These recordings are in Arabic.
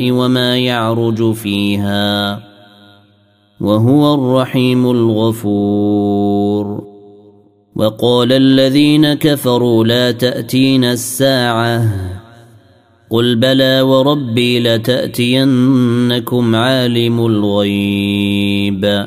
وما يعرج فيها وهو الرحيم الغفور. وقال الذين كفروا لا تاتين الساعة. قل بلى وربي لتأتينكم عالم الغيب.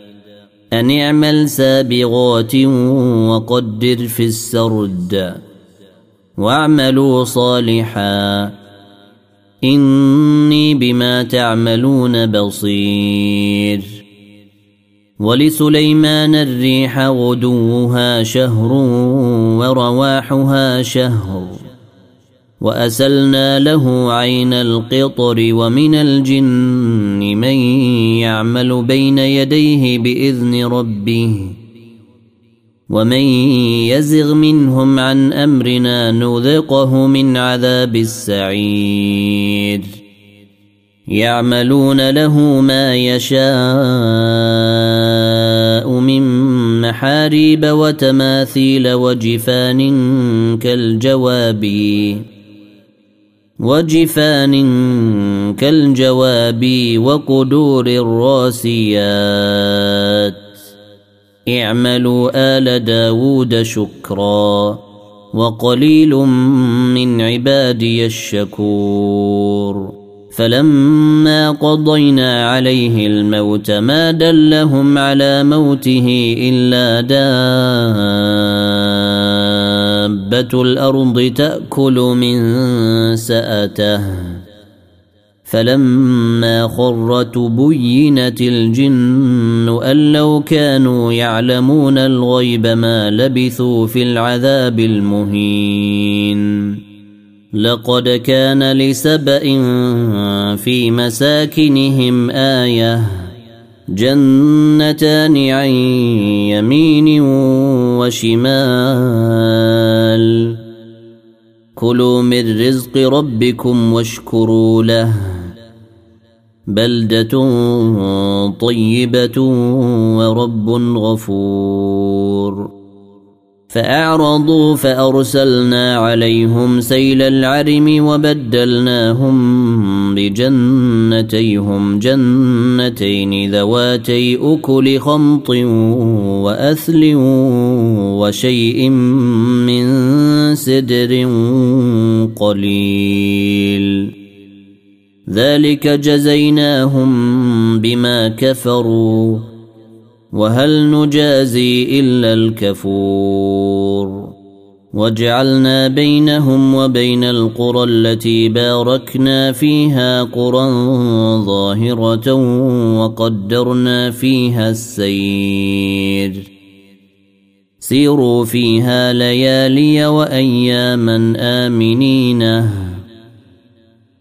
أن اعمل سابغات وقدر في السرد واعملوا صالحا إني بما تعملون بصير ولسليمان الريح غدوها شهر ورواحها شهر وأسلنا له عين القطر ومن الجن من يعمل بين يديه بإذن ربه ومن يزغ منهم عن أمرنا نذقه من عذاب السعير يعملون له ما يشاء من محاريب وتماثيل وجفان كالجواب وجفان كالجواب وقدور الراسيات. اعملوا آل داود شكرا وقليل من عبادي الشكور. فلما قضينا عليه الموت ما دلهم على موته إلا دابة الأرض تأكل من سأته فلما خر تبينت الجن أن لو كانوا يعلمون الغيب ما لبثوا في العذاب المهين لقد كان لسبأ في مساكنهم آية جنتان عن يمين وشمال. كلوا من رزق ربكم واشكروا له. بلدة طيبة ورب غفور. فأعرضوا فأرسلنا عليهم سيل العرم وبدلناهم بجنتيهم جنتين ذواتي أكل خمط وأثل وشيء من سدر قليل. ذلك جزيناهم بما كفروا. وهل نجازي إلا الكفور وجعلنا بينهم وبين القرى التي باركنا فيها قرى ظاهرة وقدرنا فيها السير سيروا فيها ليالي وأياما امنينه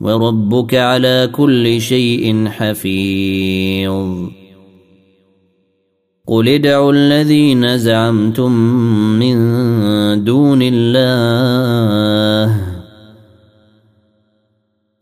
وربك على كل شيء حفيظ. قل ادعوا الذين زعمتم من دون الله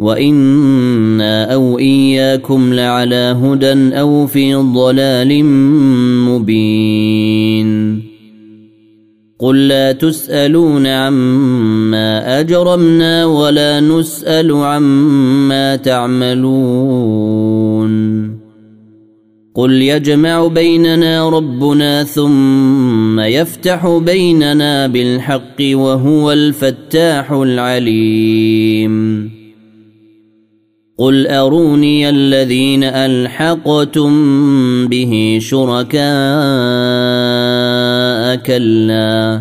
وأنا أو اياكم لعلى هدى أو في ضلال مبين قل لا تسالون عما اجرمنا ولا نسال عما تعملون قل يجمع بيننا ربنا ثم يفتح بيننا بالحق وهو الفتاح العليم قل اروني الذين الحقتم به شركاء كلا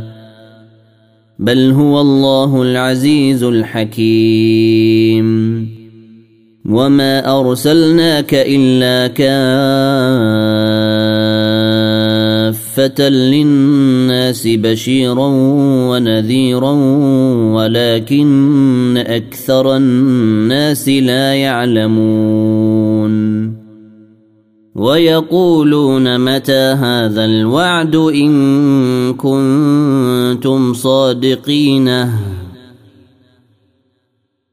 بل هو الله العزيز الحكيم وما ارسلناك الا كافه للناس بشيرا ونذيرا ولكن أكثر الناس لا يعلمون. ويقولون متى هذا الوعد إن كنتم صادقين؟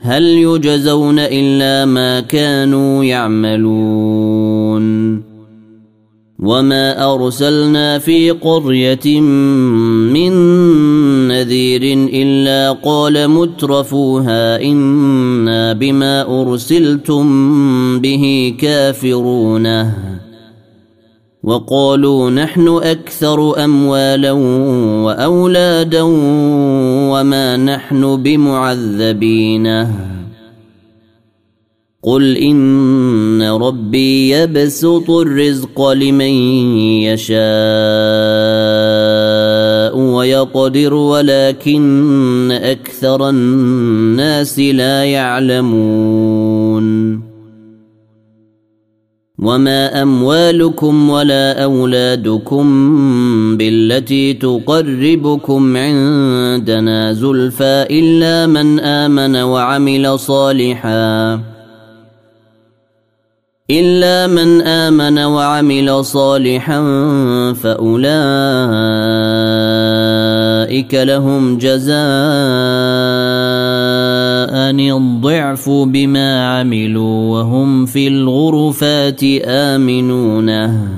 هل يجزون إلا ما كانوا يعملون؟ وما أرسلنا في قرية من نذير إلا قال مترفوها إنا بما أرسلتم به كافرونه وقالوا نحن أكثر أموالا وأولادا وما نحن بمعذبين. قل إن ربي يبسط الرزق لمن يشاء ويقدر ولكن أكثر الناس لا يعلمون. وما أموالكم ولا أولادكم بالتي تقربكم عندنا زلفى إلا من آمن وعمل صالحا. إلا من آمن وعمل صالحا فأولئك لهم جزاء الضعف بما عملوا وهم في الغرفات آمنون.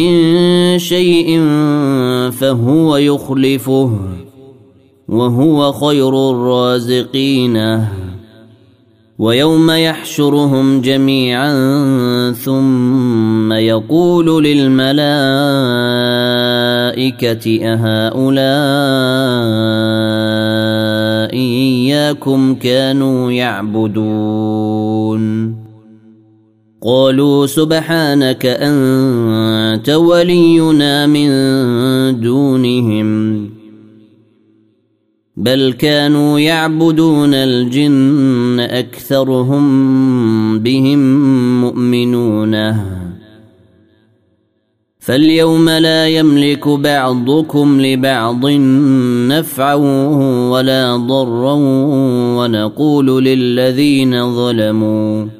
من شيء فهو يخلفه وهو خير الرازقين. ويوم يحشرهم جميعا ثم يقول للملائكة أهؤلاء إياكم كانوا يعبدون. قالوا سبحانك أنت ولينا من دونهم. بل كانوا يعبدون الجن أكثرهم بهم مؤمنون. فاليوم لا يملك بعضكم لبعض نفعا ولا ضرا ونقول للذين ظلموا.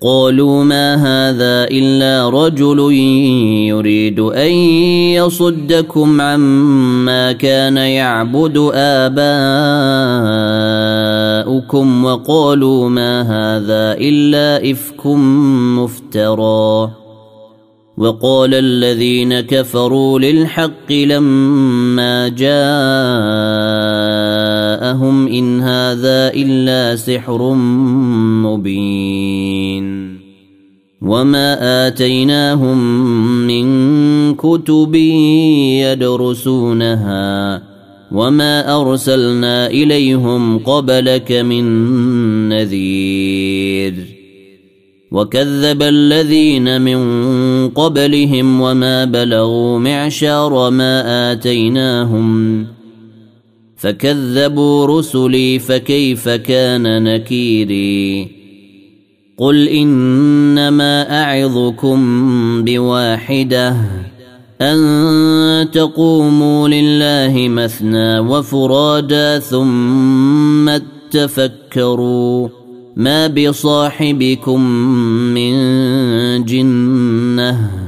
قالوا ما هذا إلا رجل يريد أن يصدكم عما كان يعبد آباؤكم وقالوا ما هذا إلا إفك مفترى. وقال الذين كفروا للحق لما جاءهم إن هذا إلا سحر مبين. وما آتيناهم من كتب يدرسونها وما أرسلنا إليهم قبلك من نذير. وكذب الذين من قبلهم وما بلغوا معشار ما آتيناهم فكذبوا رسلي فكيف كان نكيري قل انما اعظكم بواحده ان تقوموا لله مثنى وفرادا ثم تفكروا ما بصاحبكم من جنه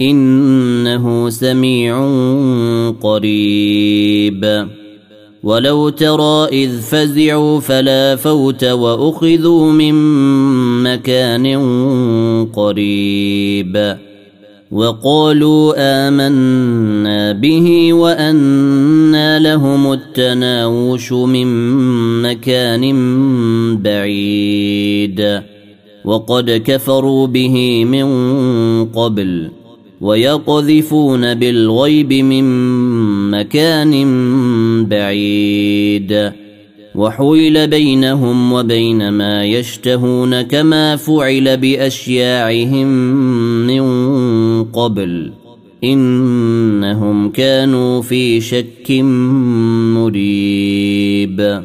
إنه سميع قريب. ولو ترى إذ فزعوا فلا فوت وأخذوا من مكان قريب. وقالوا آمنا به وانى لهم التناوش من مكان بعيد. وقد كفروا به من قبل. ويقذفون بالغيب من مكان بعيد. وحيل بينهم وبين ما يشتهون كما فعل بأشياعهم من قبل. إنهم كانوا في شك مريب.